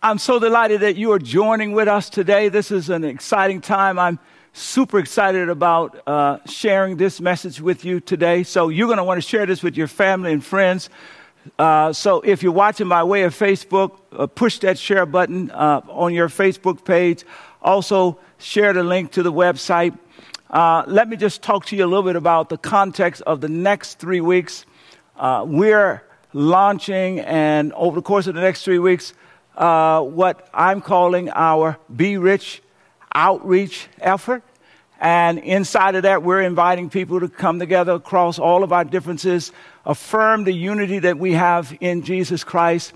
I'm so delighted that you are joining with us today. This is an exciting time. I'm super excited about uh, sharing this message with you today. So, you're going to want to share this with your family and friends. Uh, so, if you're watching by way of Facebook, uh, push that share button uh, on your Facebook page. Also, share the link to the website. Uh, let me just talk to you a little bit about the context of the next three weeks. Uh, we're launching, and over the course of the next three weeks, uh, what I'm calling our Be Rich outreach effort. And inside of that, we're inviting people to come together across all of our differences, affirm the unity that we have in Jesus Christ,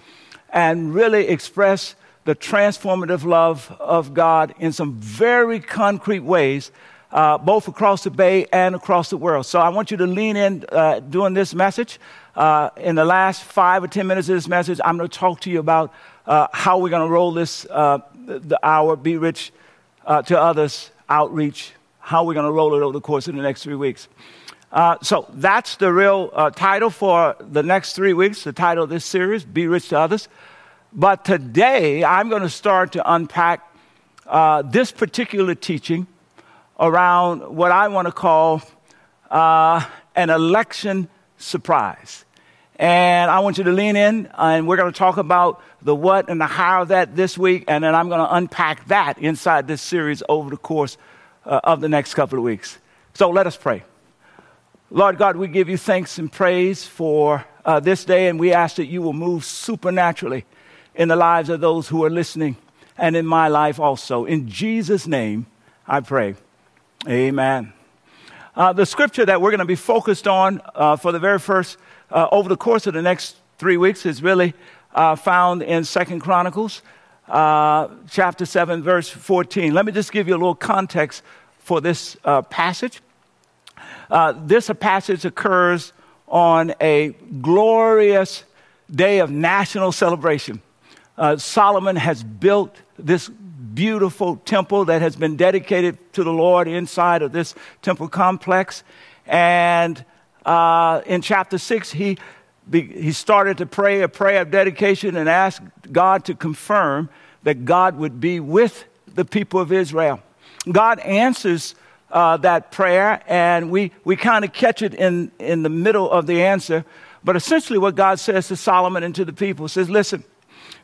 and really express the transformative love of God in some very concrete ways, uh, both across the Bay and across the world. So I want you to lean in uh, during this message. Uh, in the last five or ten minutes of this message, I'm going to talk to you about uh, how we're going to roll this, uh, the hour, Be Rich uh, to Others outreach, how we're going to roll it over the course of the next three weeks. Uh, so that's the real uh, title for the next three weeks, the title of this series, Be Rich to Others. But today, I'm going to start to unpack uh, this particular teaching around what I want to call an election surprise. And I want you to lean in, and we're going to talk about the what and the how of that this week, and then I'm going to unpack that inside this series over the course uh, of the next couple of weeks. So let us pray. Lord God, we give you thanks and praise for uh, this day, and we ask that you will move supernaturally in the lives of those who are listening and in my life also. In Jesus' name, I pray. Amen. Uh, the scripture that we're going to be focused on uh, for the very first uh, over the course of the next three weeks is really uh, found in Second Chronicles, uh, chapter 7, verse 14. Let me just give you a little context for this uh, passage. Uh, this passage occurs on a glorious day of national celebration. Uh, Solomon has built this beautiful temple that has been dedicated to the Lord inside of this temple complex. And uh, in chapter 6, he, he started to pray a prayer of dedication and asked God to confirm that God would be with the people of Israel. God answers uh, that prayer, and we, we kind of catch it in, in the middle of the answer. But essentially, what God says to Solomon and to the people says, Listen,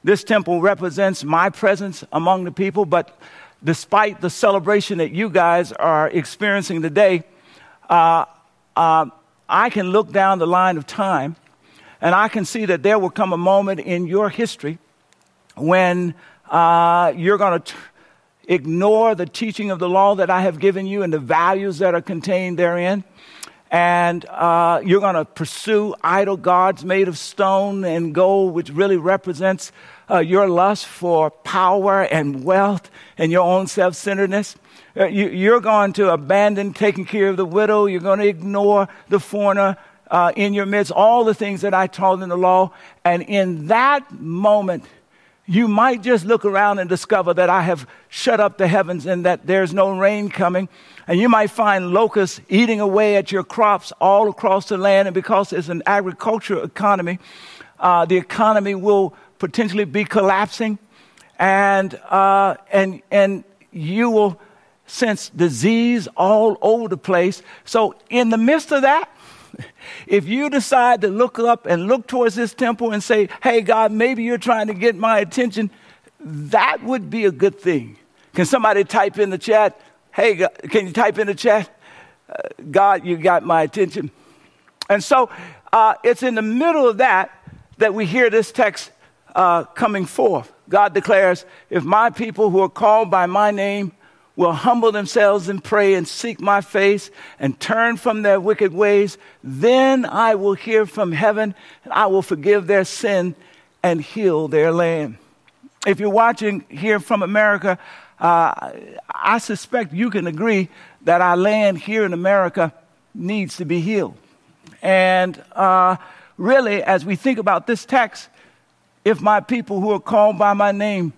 this temple represents my presence among the people, but despite the celebration that you guys are experiencing today, uh, uh, I can look down the line of time and I can see that there will come a moment in your history when uh, you're going to ignore the teaching of the law that I have given you and the values that are contained therein. And uh, you're going to pursue idol gods made of stone and gold, which really represents uh, your lust for power and wealth and your own self centeredness. Uh, you, are going to abandon taking care of the widow. You're going to ignore the foreigner uh, in your midst, all the things that I taught in the law. And in that moment, you might just look around and discover that I have shut up the heavens and that there's no rain coming. And you might find locusts eating away at your crops all across the land. And because it's an agricultural economy, uh, the economy will potentially be collapsing. And, uh, and, and you will sense disease all over the place. So, in the midst of that, if you decide to look up and look towards this temple and say, hey, God, maybe you're trying to get my attention, that would be a good thing. Can somebody type in the chat? Hey, can you type in the chat? Uh, God, you got my attention. And so uh, it's in the middle of that that we hear this text uh, coming forth. God declares, If my people who are called by my name will humble themselves and pray and seek my face and turn from their wicked ways, then I will hear from heaven and I will forgive their sin and heal their land. If you're watching here from America, uh, I suspect you can agree that our land here in America needs to be healed. And uh, really, as we think about this text, if my people who are called by my name,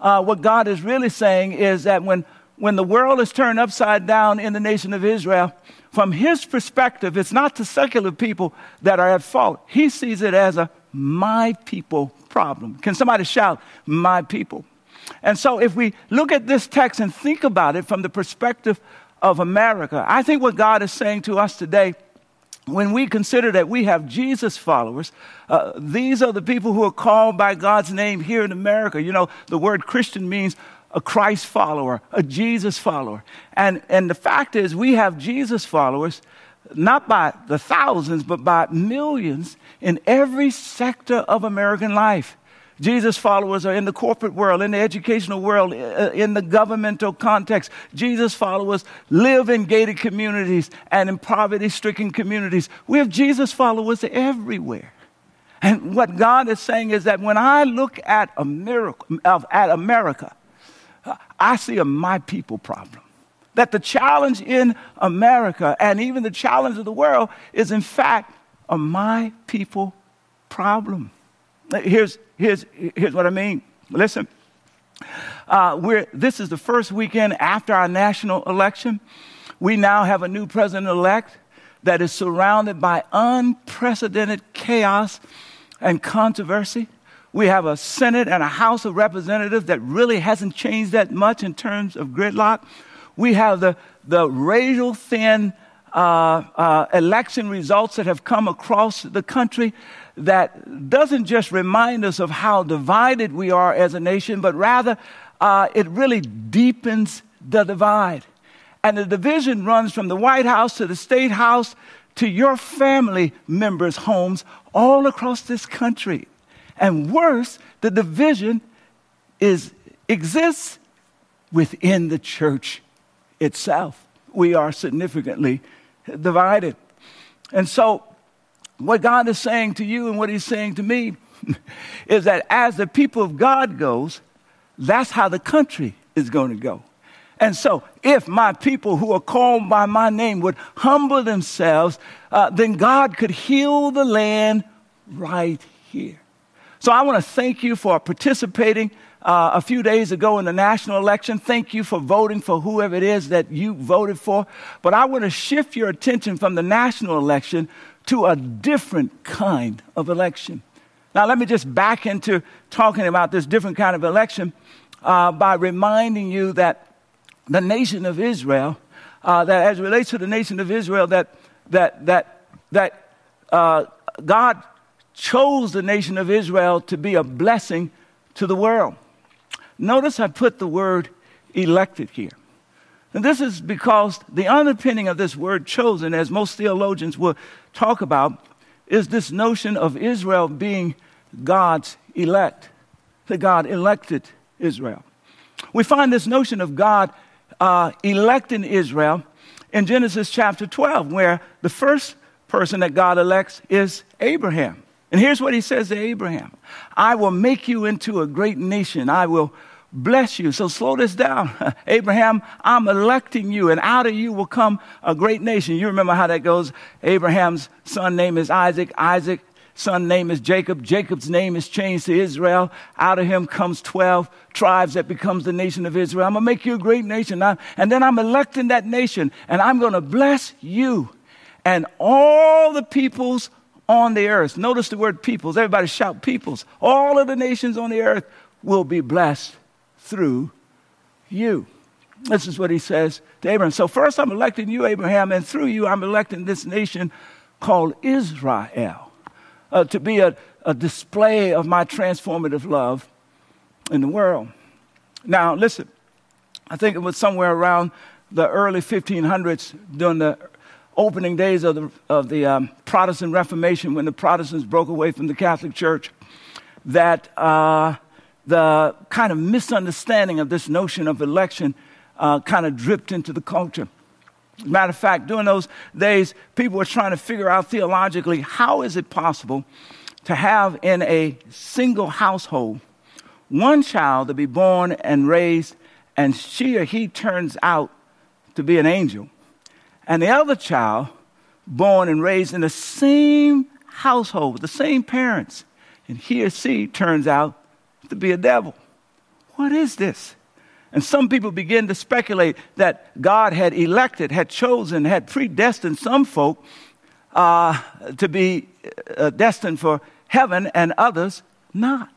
uh, what God is really saying is that when when the world is turned upside down in the nation of Israel, from his perspective, it's not the secular people that are at fault. He sees it as a my people problem. Can somebody shout, my people? And so, if we look at this text and think about it from the perspective of America, I think what God is saying to us today, when we consider that we have Jesus followers, uh, these are the people who are called by God's name here in America. You know, the word Christian means a Christ follower, a Jesus follower. And, and the fact is, we have Jesus followers not by the thousands, but by millions in every sector of American life. Jesus followers are in the corporate world, in the educational world, uh, in the governmental context. Jesus followers live in gated communities and in poverty stricken communities. We have Jesus followers everywhere. And what God is saying is that when I look at, a miracle, at America, I see a my people problem. That the challenge in America and even the challenge of the world is, in fact, a my people problem. Here's, here's, here's what I mean. Listen, uh, we're, this is the first weekend after our national election. We now have a new president elect that is surrounded by unprecedented chaos and controversy. We have a Senate and a House of Representatives that really hasn't changed that much in terms of gridlock. We have the, the racial thin uh, uh, election results that have come across the country that doesn't just remind us of how divided we are as a nation, but rather uh, it really deepens the divide. And the division runs from the White House to the State House to your family members' homes all across this country. And worse, the division is, exists within the church itself. We are significantly divided. And so what God is saying to you and what He's saying to me is that as the people of God goes, that's how the country is going to go. And so, if my people who are called by my name would humble themselves, uh, then God could heal the land right here. So, I want to thank you for participating uh, a few days ago in the national election. Thank you for voting for whoever it is that you voted for. But I want to shift your attention from the national election to a different kind of election. Now, let me just back into talking about this different kind of election uh, by reminding you that the nation of Israel, uh, that as relates to the nation of Israel, that, that, that, that uh, God chose the nation of Israel to be a blessing to the world. Notice I put the word elected here. And this is because the underpinning of this word chosen, as most theologians will talk about, is this notion of Israel being God's elect, that God elected Israel. We find this notion of God uh, electing Israel in Genesis chapter 12, where the first person that God elects is Abraham. And here's what he says to Abraham I will make you into a great nation. I will bless you. So slow this down. Abraham, I'm electing you, and out of you will come a great nation. You remember how that goes. Abraham's son name is Isaac. Isaac son name is Jacob. Jacob's name is changed to Israel. Out of him comes 12 tribes that becomes the nation of Israel. I'm going to make you a great nation. And then I'm electing that nation and I'm going to bless you and all the peoples on the earth. Notice the word peoples. Everybody shout peoples. All of the nations on the earth will be blessed through you. This is what he says to Abraham. So, first, I'm electing you, Abraham, and through you, I'm electing this nation called Israel uh, to be a, a display of my transformative love in the world. Now, listen, I think it was somewhere around the early 1500s during the opening days of the, of the um, Protestant Reformation when the Protestants broke away from the Catholic Church that uh, the kind of misunderstanding of this notion of election uh, kind of dripped into the culture. Matter of fact, during those days, people were trying to figure out theologically how is it possible to have in a single household one child to be born and raised, and she or he turns out to be an angel, and the other child born and raised in the same household with the same parents, and he or she turns out to be a devil. What is this? And some people begin to speculate that God had elected, had chosen, had predestined some folk uh, to be uh, destined for heaven and others not.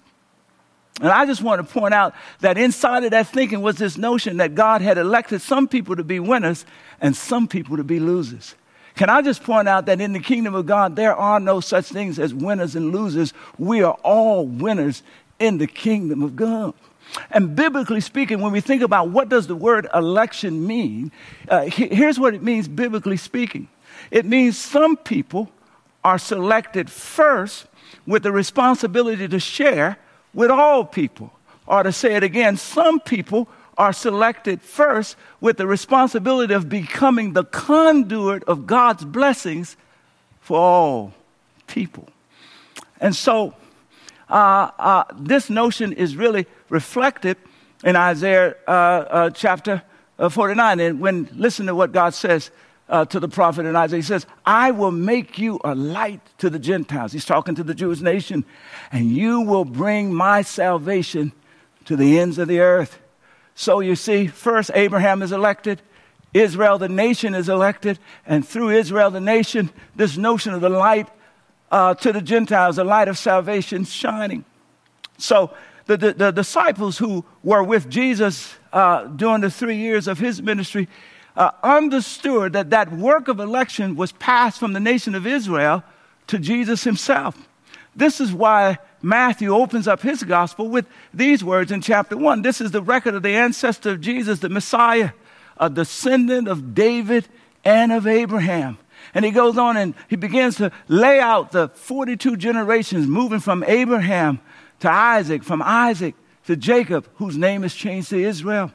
And I just want to point out that inside of that thinking was this notion that God had elected some people to be winners and some people to be losers. Can I just point out that in the kingdom of God, there are no such things as winners and losers. We are all winners in the kingdom of God. And biblically speaking, when we think about what does the word election mean, uh, here's what it means biblically speaking. It means some people are selected first with the responsibility to share with all people. Or to say it again, some people are selected first with the responsibility of becoming the conduit of God's blessings for all people. And so, uh, uh, this notion is really reflected in Isaiah uh, uh chapter uh, 49. And when, listen to what God says uh, to the prophet in Isaiah. He says, I will make you a light to the Gentiles. He's talking to the Jewish nation. And you will bring my salvation to the ends of the earth. So you see, first Abraham is elected, Israel, the nation, is elected, and through Israel, the nation, this notion of the light uh, to the Gentiles, the light of salvation shining. So the, the, the disciples who were with Jesus uh, during the three years of his ministry uh, understood that that work of election was passed from the nation of Israel to Jesus himself. This is why Matthew opens up his gospel with these words in chapter 1. This is the record of the ancestor of Jesus, the Messiah, a descendant of David and of Abraham. And he goes on and he begins to lay out the 42 generations moving from Abraham to Isaac, from Isaac to Jacob, whose name is changed to Israel.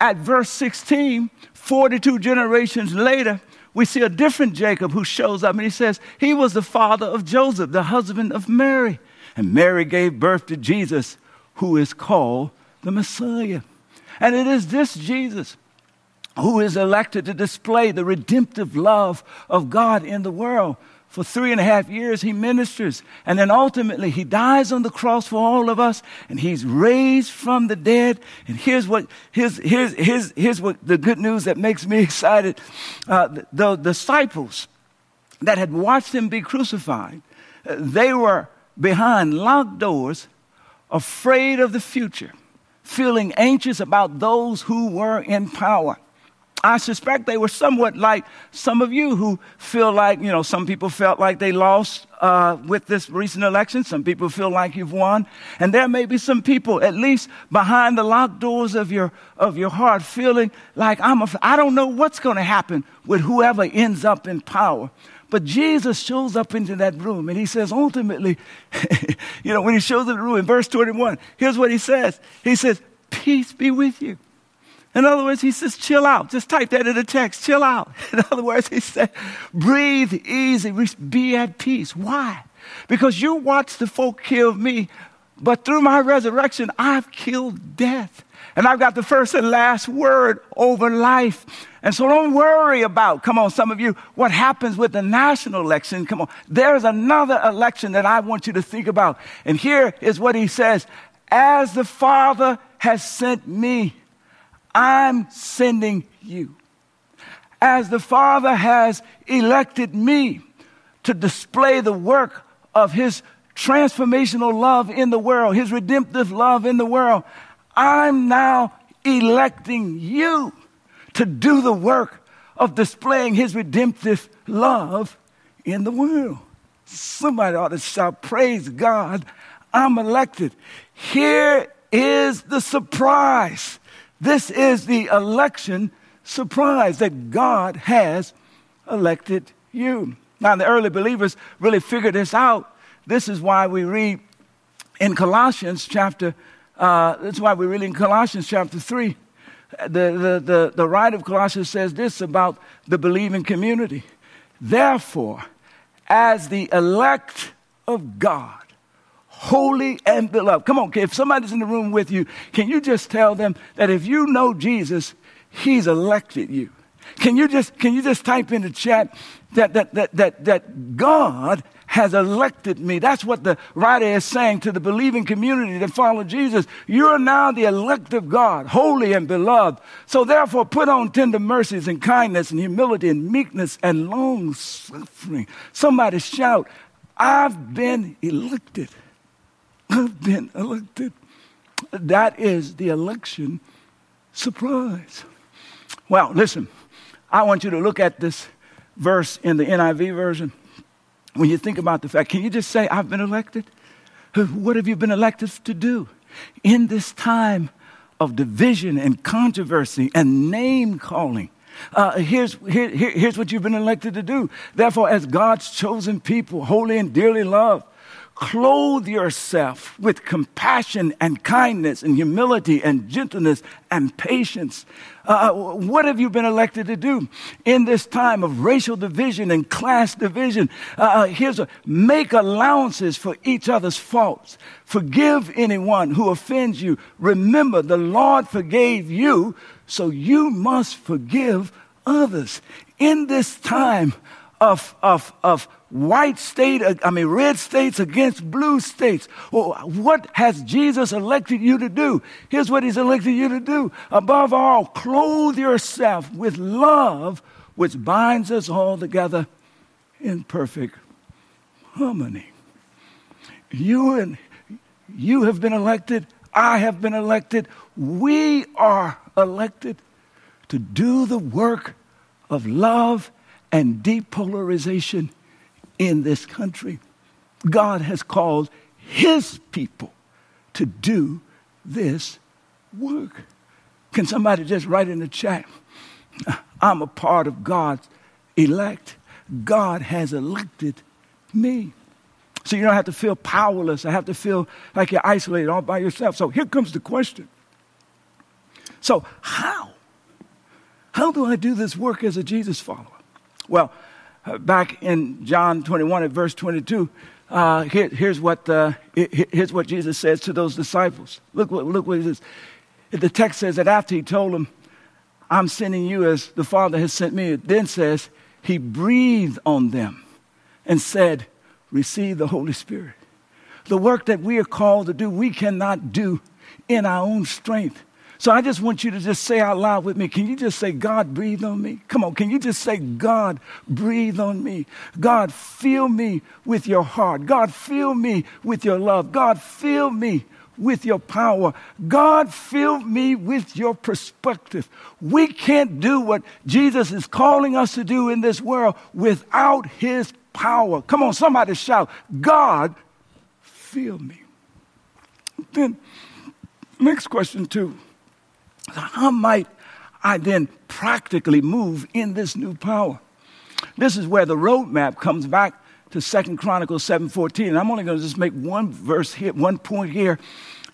At verse 16, 42 generations later, we see a different Jacob who shows up and he says, He was the father of Joseph, the husband of Mary. And Mary gave birth to Jesus, who is called the Messiah. And it is this Jesus who is elected to display the redemptive love of God in the world. For three and a half years, he ministers. And then ultimately, he dies on the cross for all of us, and he's raised from the dead. And here's what, here's, here's, here's, here's what the good news that makes me excited. Uh, the, the disciples that had watched him be crucified, uh, they were behind locked doors, afraid of the future, feeling anxious about those who were in power. I suspect they were somewhat like some of you who feel like, you know, some people felt like they lost uh, with this recent election. Some people feel like you've won. And there may be some people, at least behind the locked doors of your, of your heart, feeling like, I'm a, I don't know what's going to happen with whoever ends up in power. But Jesus shows up into that room and he says, ultimately, you know, when he shows up in the room in verse 21, here's what he says He says, Peace be with you. In other words, he says, chill out. Just type that in the text, chill out. In other words, he said, breathe easy, be at peace. Why? Because you watched the folk kill me, but through my resurrection, I've killed death. And I've got the first and last word over life. And so don't worry about, come on, some of you, what happens with the national election. Come on. There's another election that I want you to think about. And here is what he says As the Father has sent me, I'm sending you. As the Father has elected me to display the work of His transformational love in the world, His redemptive love in the world, I'm now electing you to do the work of displaying His redemptive love in the world. Somebody ought to shout, Praise God, I'm elected. Here is the surprise. This is the election surprise that God has elected you. Now, the early believers really figured this out. This is why we read in Colossians chapter, uh, that's why we read in Colossians chapter 3. The, the, the, the writer of Colossians says this about the believing community. Therefore, as the elect of God, holy and beloved. Come on, if somebody's in the room with you, can you just tell them that if you know Jesus, he's elected you? Can you just, can you just type in the chat that, that, that, that, that God has elected me? That's what the writer is saying to the believing community that follow Jesus. You're now the elect of God, holy and beloved. So therefore, put on tender mercies and kindness and humility and meekness and long suffering. Somebody shout, I've been elected. I've been elected. That is the election surprise. Well, listen, I want you to look at this verse in the NIV version. When you think about the fact, can you just say, I've been elected? What have you been elected to do? In this time of division and controversy and name calling, uh, here's, here, here's what you've been elected to do. Therefore, as God's chosen people, holy and dearly loved, clothe yourself with compassion and kindness and humility and gentleness and patience. Uh, what have you been elected to do in this time of racial division and class division? Uh, uh, here's a make allowances for each other's faults. Forgive anyone who offends you. Remember, the Lord forgave you, so you must forgive others. In this time of, of, of white state, uh, I mean, red states against blue states. Well, what has Jesus elected you to do? Here's what he's elected you to do. Above all, clothe yourself with love, which binds us all together in perfect harmony. You and you have been elected. I have been elected. We are elected to do the work of love and depolarization in this country. God has called his people to do this work. Can somebody just write in the chat? I'm a part of God's elect. God has elected me. So you don't have to feel powerless. I have to feel like you're isolated all by yourself. So here comes the question. So, how? How do I do this work as a Jesus follower? Well, back in John 21 at verse 22, uh, here, here's, what, uh, here's what Jesus says to those disciples. Look what, look what he says. The text says that after he told them, I'm sending you as the Father has sent me, it then says, He breathed on them and said, Receive the Holy Spirit. The work that we are called to do, we cannot do in our own strength. So I just want you to just say out loud with me. Can you just say, God, breathe on me? Come on, can you just say, God, breathe on me? God, fill me with your heart. God, fill me with your love. God, fill me with your power. God, fill me with your perspective. We can't do what Jesus is calling us to do in this world without his power. Come on, somebody shout, God, fill me. Then, next question, too. How might I then practically move in this new power? This is where the roadmap comes back to Second Chronicles 7:14. And I'm only going to just make one verse here, one point here,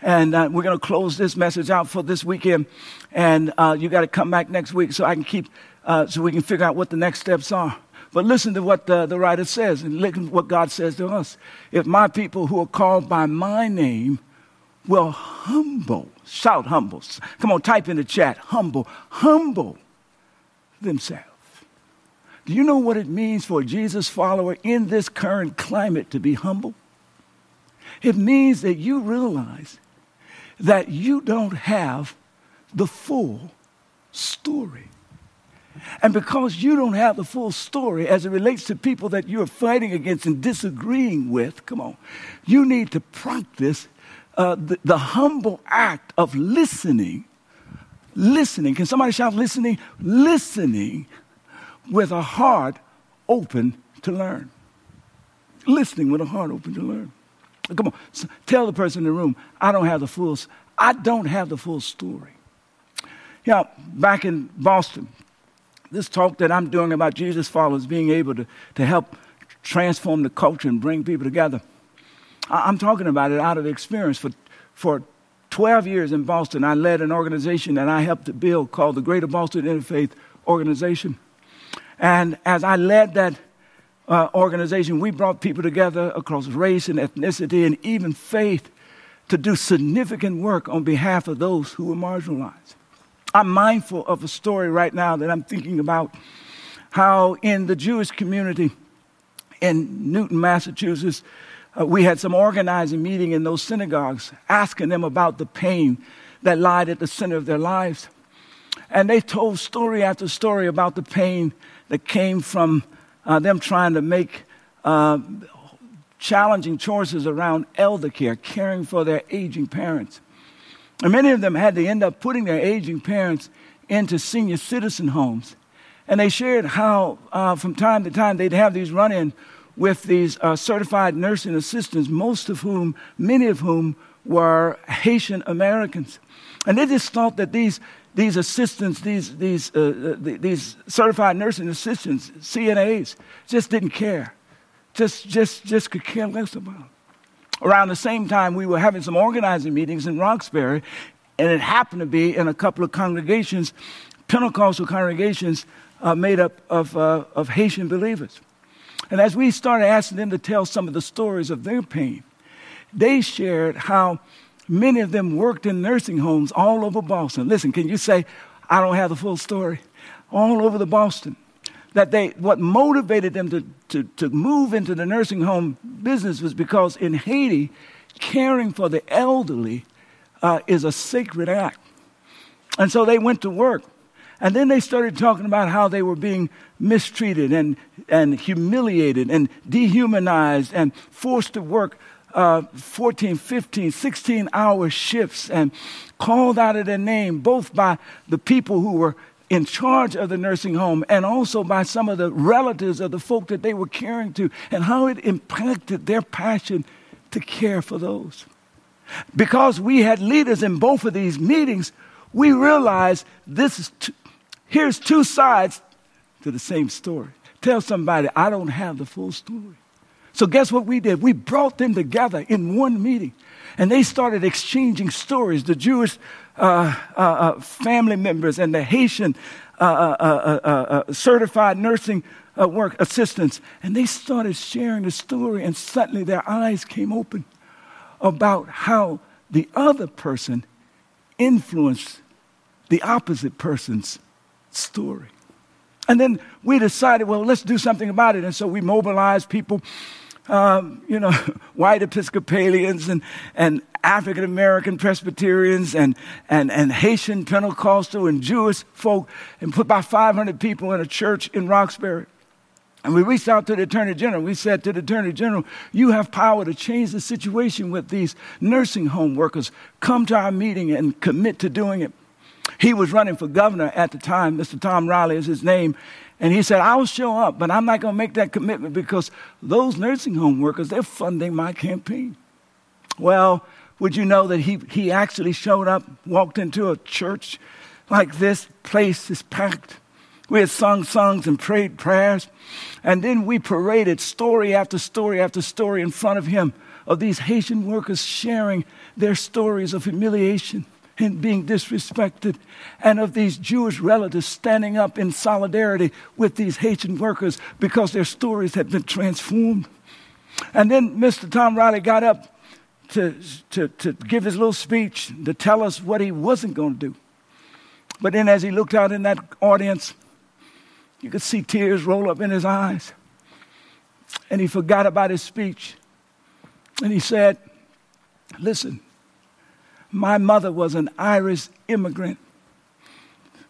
and uh, we're going to close this message out for this weekend. And uh, you got to come back next week so I can keep, uh, so we can figure out what the next steps are. But listen to what the, the writer says, and listen what God says to us. If my people who are called by my name will humble, shout humble. Come on, type in the chat, humble, humble themselves. Do you know what it means for a Jesus follower in this current climate to be humble? It means that you realize that you don't have the full story. And because you don't have the full story as it relates to people that you're fighting against and disagreeing with, come on, you need to practice uh, the, the humble act of listening. Listening. Can somebody shout listening? Listening with a heart open to learn. Listening with a heart open to learn. Come on, tell the person in the room, I don't have the full, I don't have the full story. You know, back in Boston, this talk that I'm doing about Jesus followers being able to, to help transform the culture and bring people together. I'm talking about it out of experience. For, for 12 years in Boston, I led an organization that I helped to build called the Greater Boston Interfaith Organization. And as I led that uh, organization, we brought people together across race and ethnicity and even faith to do significant work on behalf of those who were marginalized. I'm mindful of a story right now that I'm thinking about how in the Jewish community in Newton, Massachusetts, uh, we had some organizing meeting in those synagogues asking them about the pain that lied at the center of their lives. And they told story after story about the pain that came from uh, them trying to make uh, challenging choices around elder care, caring for their aging parents. And many of them had to end up putting their aging parents into senior citizen homes. And they shared how, uh, from time to time, they'd have these run ins with these uh, certified nursing assistants, most of whom, many of whom, were Haitian Americans. And they just thought that these, these assistants, these, these, uh, uh these certified nursing assistants, CNAs, just didn't care. Just, just, just could care less about. Around the same time, we were having some organizing meetings in Roxbury, and it happened to be in a couple of congregations, Pentecostal congregations uh, made up of, uh, of Haitian believers. And as we started asking them to tell some of the stories of their pain, they shared how many of them worked in nursing homes all over Boston. Listen, can you say, I don't have the full story? All over the Boston. That they, what motivated them to, to, to move into the nursing home business was because in Haiti, caring for the elderly uh, is a sacred act. And so they went to work. And then they started talking about how they were being mistreated and, and humiliated and dehumanized and forced to work uh, 14, 15, 16 hour shifts and called out of their name, both by the people who were in charge of the nursing home and also by some of the relatives of the folk that they were caring to, and how it impacted their passion to care for those. Because we had leaders in both of these meetings, we realized this is t- here's two sides to the same story. Tell somebody, I don't have the full story. So, guess what we did? We brought them together in one meeting and they started exchanging stories. The Jewish uh, uh, uh, family members and the Haitian uh, uh, uh, certified nursing work assistants. And they started sharing the story, and suddenly their eyes came open about how the other person influenced the opposite person's story. And then we decided, well, let's do something about it. And so we mobilized people, um, you know, white Episcopalians and, and African American Presbyterians and, and, and Haitian Pentecostal and Jewish folk and put about 500 people in a church in Roxbury. And we reached out to the Attorney General. We said to the Attorney General, You have power to change the situation with these nursing home workers. Come to our meeting and commit to doing it. He was running for governor at the time. Mr. Tom Reilly is his name. And he said, I'll show up, but I'm not going to make that commitment because those nursing home workers, they're funding my campaign. Well, would you know that he, he actually showed up, walked into a church like this, place is packed. We had sung songs and prayed prayers. And then we paraded story after story after story in front of him of these Haitian workers sharing their stories of humiliation and being disrespected, and of these Jewish relatives standing up in solidarity with these Haitian workers because their stories had been transformed. And then Mr. Tom Reilly got up to, to, to give his little speech to tell us what he wasn't going to do. But then as he looked out in that audience, you could see tears roll up in his eyes. And he forgot about his speech. And he said, Listen, my mother was an Irish immigrant.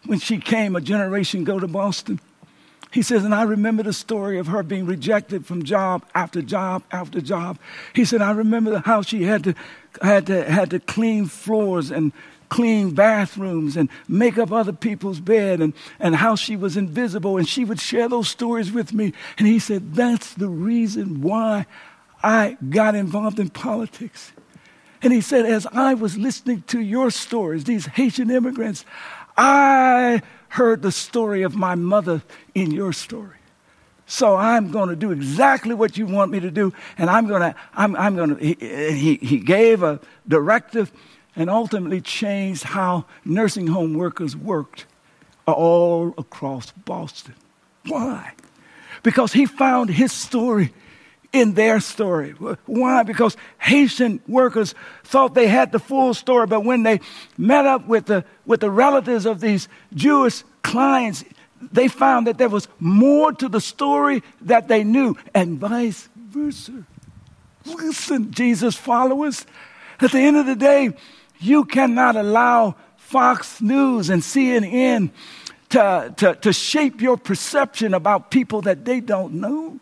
When she came a generation ago to Boston, he says, and I remember the story of her being rejected from job after job after job. He said, I remember how she had to, had to, had to clean floors and clean bathrooms and make up other people's bed and, and how she was invisible. And she would share those stories with me. And he said, That's the reason why I got involved in politics. And he said, As I was listening to your stories, these Haitian immigrants, I heard the story of my mother in your story. So I'm going to do exactly what you want me to do. And I'm going to, I'm, I'm going to, he, he, he gave a directive and ultimately changed how nursing home workers worked all across Boston. Why? Because he found his story in their story. Why? Because Haitian workers thought they had the full story, but when they met up with the, with the relatives of these Jewish clients, they found that there was more to the story that they knew, and vice versa. Listen, Jesus followers, at the end of the day, you cannot allow Fox News and CNN to, to, to shape your perception about people that they don't know.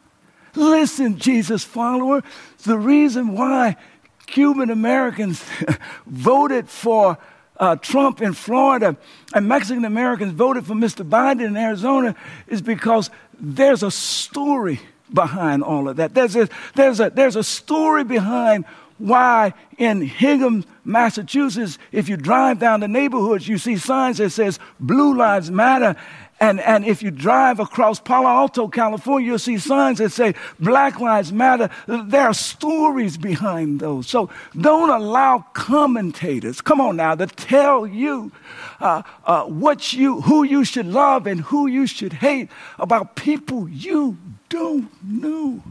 Listen, Jesus follower, the reason why Cuban Americans voted for uh, Trump in Florida and Mexican Americans voted for Mr. Biden in Arizona is because there's a story behind all of that. There's a, there's a, there's a story behind why in Hingham, Massachusetts, if you drive down the neighborhoods, you see signs that says Blue Lives Matter. And, and if you drive across Palo Alto, California, you'll see signs that say Black Lives Matter. There are stories behind those. So don't allow commentators, come on now, to tell you uh, uh, what you, who you should love and who you should hate about people you don't know.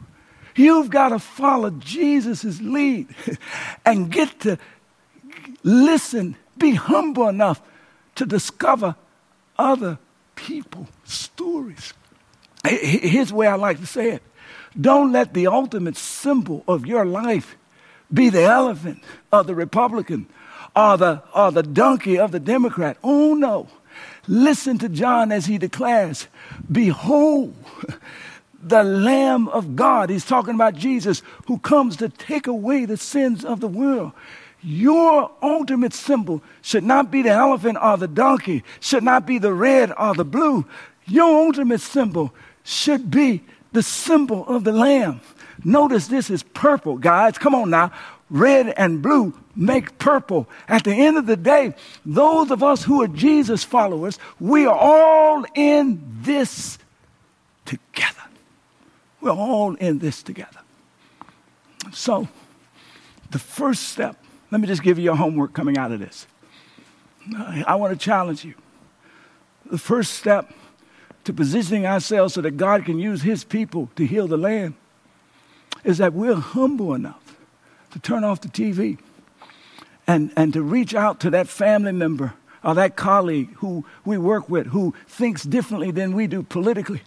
You've got to follow Jesus' lead and get to listen, be humble enough to discover other people's stories. Here's the way I like to say it don't let the ultimate symbol of your life be the elephant of the Republican or the, or the donkey of the Democrat. Oh no. Listen to John as he declares, Behold, the Lamb of God. He's talking about Jesus who comes to take away the sins of the world. Your ultimate symbol should not be the elephant or the donkey, should not be the red or the blue. Your ultimate symbol should be the symbol of the Lamb. Notice this is purple, guys. Come on now. Red and blue make purple. At the end of the day, those of us who are Jesus followers, we are all in this together. We're all in this together. So, the first step, let me just give you your homework coming out of this. I want to challenge you. The first step to positioning ourselves so that God can use His people to heal the land is that we're humble enough to turn off the TV and, and to reach out to that family member or that colleague who we work with who thinks differently than we do politically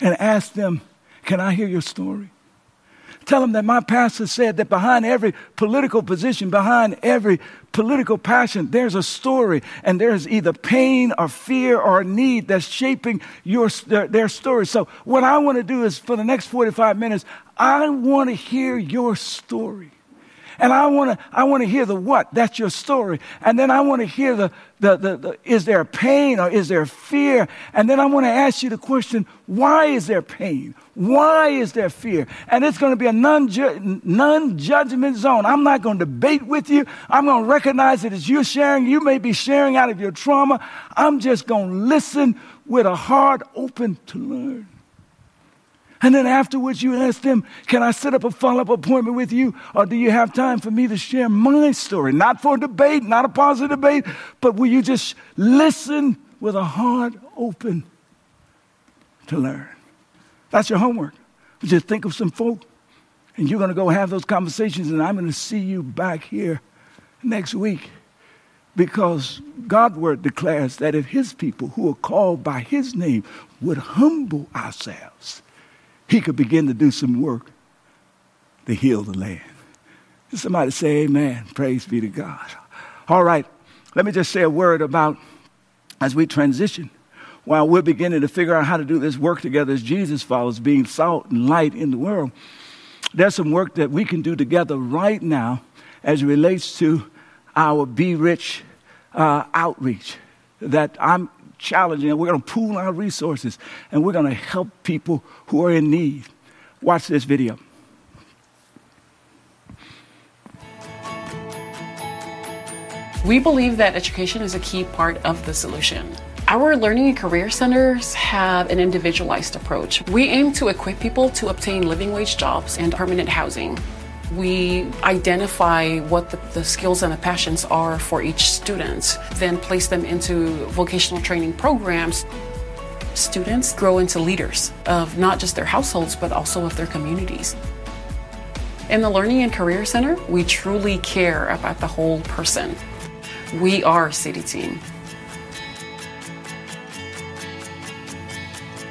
and ask them can I hear your story? Tell them that my pastor said that behind every political position, behind every political passion, there's a story, and there's either pain or fear or need that's shaping your, their, their story. So, what I want to do is for the next 45 minutes, I want to hear your story. And I want to I want to hear the what. That's your story. And then I want to hear the, the, the, the is there pain or is there fear? And then I want to ask you the question, why is there pain? Why is there fear? And it's going to be a non judgment zone. I'm not going to debate with you. I'm going to recognize that as you're sharing, you may be sharing out of your trauma. I'm just going to listen with a heart open to learn. And then afterwards, you ask them, Can I set up a follow up appointment with you? Or do you have time for me to share my story? Not for debate, not a positive debate, but will you just listen with a heart open to learn? That's your homework. Just think of some folk, and you're going to go have those conversations, and I'm going to see you back here next week. Because God's word declares that if his people who are called by his name would humble ourselves, he could begin to do some work to heal the land. Somebody say amen. Praise be to God. All right, let me just say a word about as we transition while we're beginning to figure out how to do this work together as Jesus follows, being salt and light in the world. There's some work that we can do together right now as relates to our Be Rich uh, outreach that I'm challenging, and we're going to pool our resources, and we're going to help people who are in need. Watch this video. We believe that education is a key part of the solution. Our learning and career centers have an individualized approach. We aim to equip people to obtain living wage jobs and permanent housing. We identify what the, the, skills and the passions are for each student, then place them into vocational training programs. Students grow into leaders of not just their households, but also of their communities. In the Learning and Career Center, we truly care about the whole person. We are CityTeam.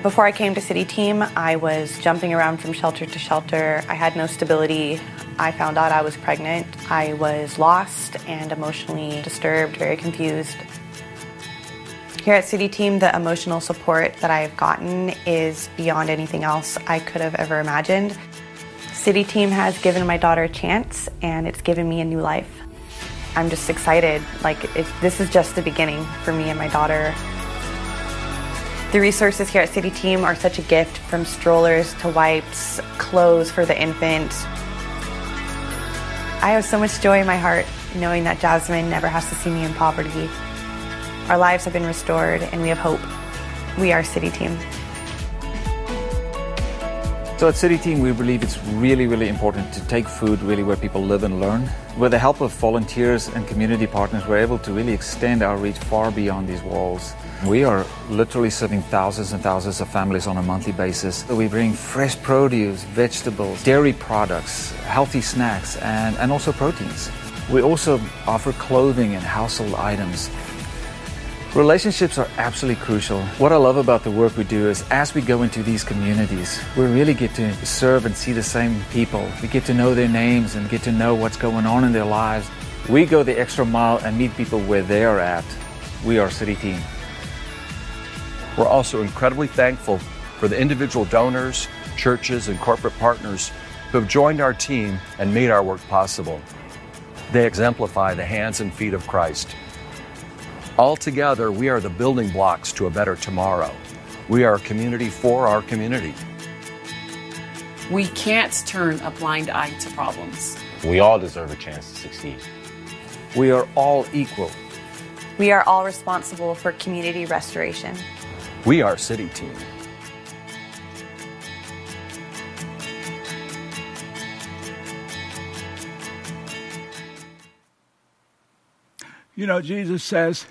Before I came to CityTeam, I was jumping around from shelter to shelter. I had no stability. I found out I was pregnant. I was lost and emotionally disturbed, very confused. Here at CityTeam, the emotional support that I've gotten is beyond anything else I could have ever imagined. CityTeam has given my daughter a chance and it's given me a new life. I'm just excited. Like, it, this is just the beginning for me and my daughter. The resources here at City Team are such a gift from strollers to wipes, clothes for the infant. I have so much joy in my heart knowing that Jasmine never has to see me in poverty. Our lives have been restored and we have hope. We are CityTeam. So at CityTeam, we believe it's really, really important to take food really where people live and learn. With the help of volunteers and community partners, we're able to really extend our reach far beyond these walls. We are literally serving thousands and thousands of families on a monthly basis. We bring fresh produce, vegetables, dairy products, healthy snacks, and, and also proteins. We also offer clothing and household items Relationships are absolutely crucial. What I love about the work we do is as we go into these communities, we really get to serve and see the same people. We get to know their names and get to know what's going on in their lives. We go the extra mile and meet people where they are at. We are CityTeam. We're also incredibly thankful for the individual donors, churches, and corporate partners who have joined our team and made our work possible. They exemplify the hands and feet of Christ. Altogether, we are the building blocks to a better tomorrow. We are a community for our community. We can't turn a blind eye to problems. We all deserve a chance to succeed. We are all equal. We are all responsible for community restoration. We are CityTeam. You know, Jesus says,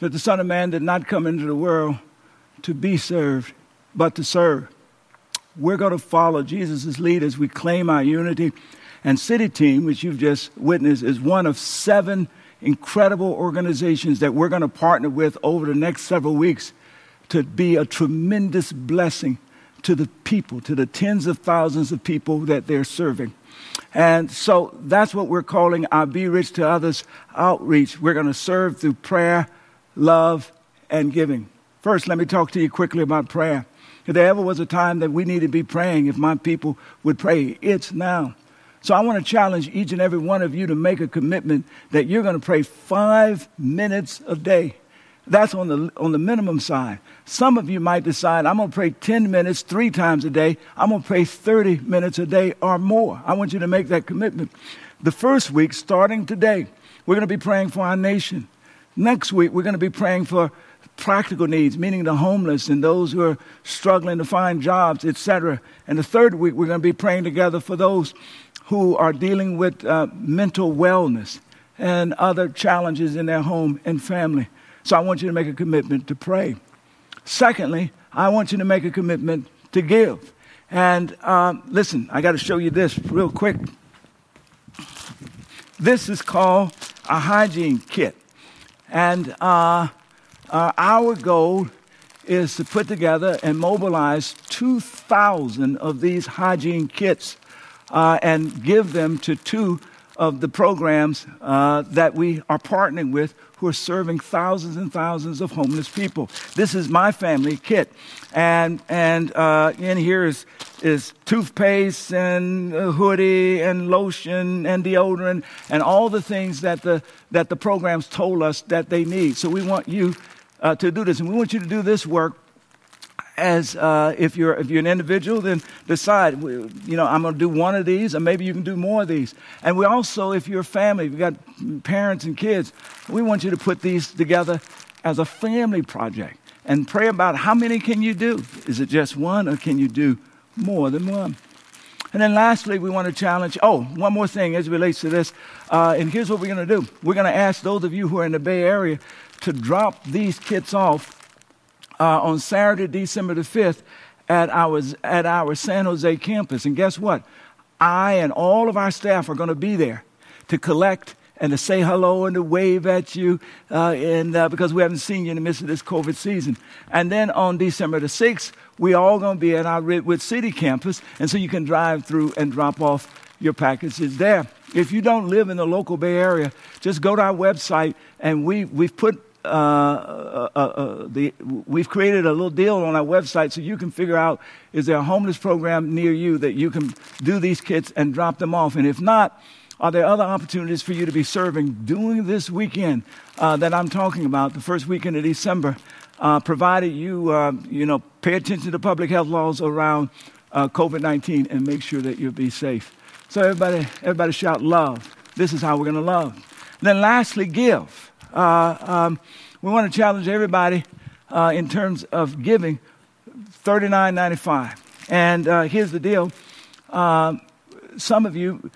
that the Son of Man did not come into the world to be served, but to serve. We're going to follow Jesus' lead as we claim our unity. And CityTeam, which you've just witnessed, is one of seven incredible organizations that we're going to partner with over the next several weeks to be a tremendous blessing to the people, to the tens of thousands of people that they're serving. And so that's what we're calling our Be Rich to Others outreach. We're going to serve through prayer, love, and giving. First, let me talk to you quickly about prayer. If there ever was a time that we need to be praying, if my people would pray, it's now. So I want to challenge each and every one of you to make a commitment that you're going to pray five minutes a day. That's on the, on the minimum side. Some of you might decide, I'm going to pray 10 minutes three times a day. I'm going to pray 30 minutes a day or more. I want you to make that commitment. The first week, starting today, we're going to be praying for our nation. Next week, we're going to be praying for practical needs, meaning the homeless and those who are struggling to find jobs, etc. And the third week, we're going to be praying together for those who are dealing with uh, mental wellness and other challenges in their home and family. So I want you to make a commitment to pray. Secondly, I want you to make a commitment to give. And um, listen, I got to show you this real quick. This is called a hygiene kit. And uh, uh, our goal is to put together and mobilize 2,000 of these hygiene kits uh, and give them to two of the programs uh, that we are partnering with who are serving thousands and thousands of homeless people. This is my family kit. And, and uh, in here is, is toothpaste and a hoodie and lotion and deodorant and all the things that the, that the programs told us that they need. So we want you uh, to do this. And we want you to do this work as uh, if you're if you're an individual, then decide. You know, I'm going to do one of these, and maybe you can do more of these. And we also, if you're a family, if you've got parents and kids, we want you to put these together as a family project and pray about how many can you do. Is it just one, or can you do more than one? And then lastly, we want to challenge. Oh, one more thing as it relates to this. Uh, and here's what we're going to do. We're going to ask those of you who are in the Bay Area to drop these kits off uh, on Saturday, December the 5th, at our, at our San Jose campus. And guess what? I and all of our staff are going to be there to collect and to say hello and to wave at you, uh, and uh, because we haven't seen you in the midst of this COVID season. And then on December the 6th, we are all going to be at our Redwood City campus, and so you can drive through and drop off your packages there. If you don't live in the local Bay Area, just go to our website, and we, we've put uh, uh, uh, uh, the, we've created a little deal on our website so you can figure out is there a homeless program near you that you can do these kits and drop them off. And if not, are there other opportunities for you to be serving during this weekend uh, that I'm talking about, the first weekend of December, uh, provided you, you know, pay attention to public health laws around uh, COVID-19 and make sure that you'll be safe. So everybody, everybody shout love. This is how we're going to love. Then lastly, give. Uh, um, we want to challenge everybody uh, in terms of giving, $39.95. And here's the deal. some of you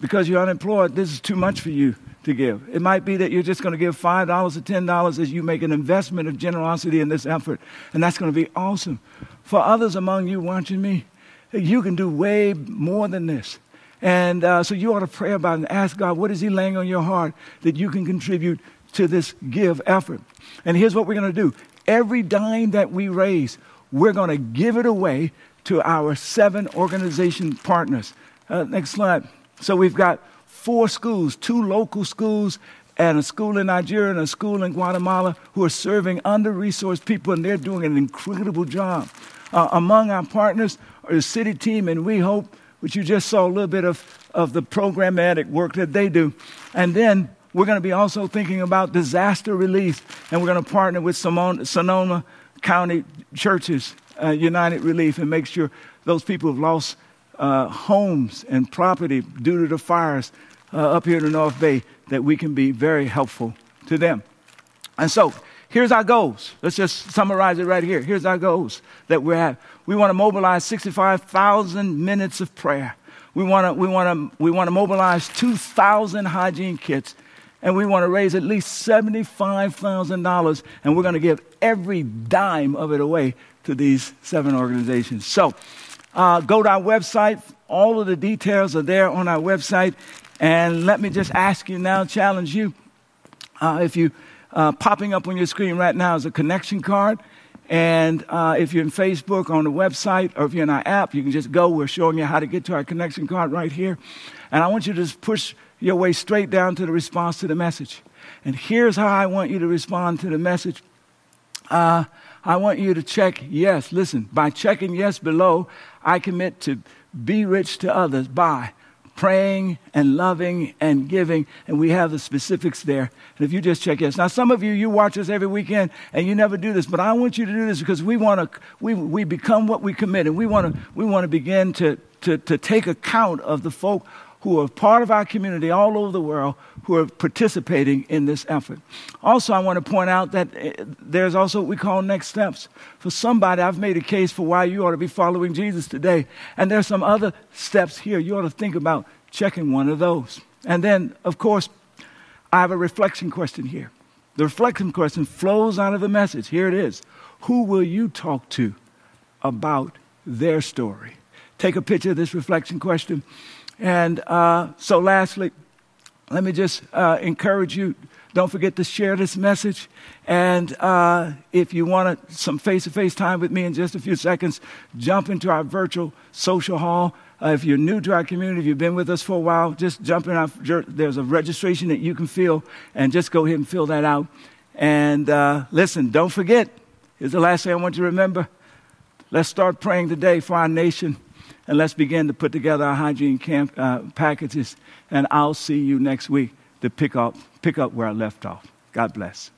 because you're unemployed, this is too much for you to give. It might be that you're just going to give $5 or $10 as you make an investment of generosity in this effort, and that's going to be awesome. For others among you watching me, you can do way more than this. And uh, so you ought to pray about it and ask God, what is He laying on your heart that you can contribute to this give effort? And here's what we're going to do every dime that we raise, we're going to give it away to our seven organization partners. Uh, next slide. So we've got four schools, two local schools, and a school in Nigeria and a school in Guatemala who are serving under resourced people, and they're doing an incredible job. Uh, among our partners are the CityTeam, and we hope, which you just saw a little bit of, of the programmatic work that they do. And then we're going to be also thinking about disaster relief, and we're going to partner with Sonoma County Churches uh, United Relief and make sure those people who've lost uh, homes and property due to the fires uh, up here in the North Bay that we can be very helpful to them. And so, here's our goals. Let's just summarize it right here. Here's our goals that we have. We want to mobilize 65,000 minutes of prayer. We want to we want to we want to mobilize 2,000 hygiene kits and we want to raise at least $75,000 and we're going to give every dime of it away to these seven organizations. So, uh, go to our website. All of the details are there on our website. And let me just ask you now, challenge you. Uh, if you uh, popping up on your screen right now is a connection card. And uh, if you're in Facebook or on the website or if you're in our app, you can just go. We're showing you how to get to our connection card right here. And I want you to just push your way straight down to the response to the message. And here's how I want you to respond to the message. Uh, I want you to check yes. Listen, by checking yes below, I commit to be rich to others by praying and loving and giving. And we have the specifics there. And if you just check yes. Now, some of you, you watch us every weekend and you never do this, but I want you to do this because we want to, we, we become what we commit. And we want to, we want to begin to, to, to take account of the folk who are part of our community all over the world who are participating in this effort. Also, I want to point out that eh, there's also what we call next steps. For somebody, I've made a case for why you ought to be following Jesus today. And there's some other steps here. You ought to think about checking one of those. And then, of course, I have a reflection question here. The reflection question flows out of the message. Here it is Who will you talk to about their story? Take a picture of this reflection question and uh, so, lastly, let me just uh, encourage you don't forget to share this message. And uh, if you want some face to face time with me in just a few seconds, jump into our virtual social hall. Uh, if you're new to our community, if you've been with us for a while, just jump in. Our, there's a registration that you can fill, and just go ahead and fill that out. And uh, listen, don't forget, here's the last thing I want you to remember. Let's start praying today for our nation and let's begin to put together our hygiene camp, uh, packages. And I'll see you next week to pick up, pick up where I left off. God bless.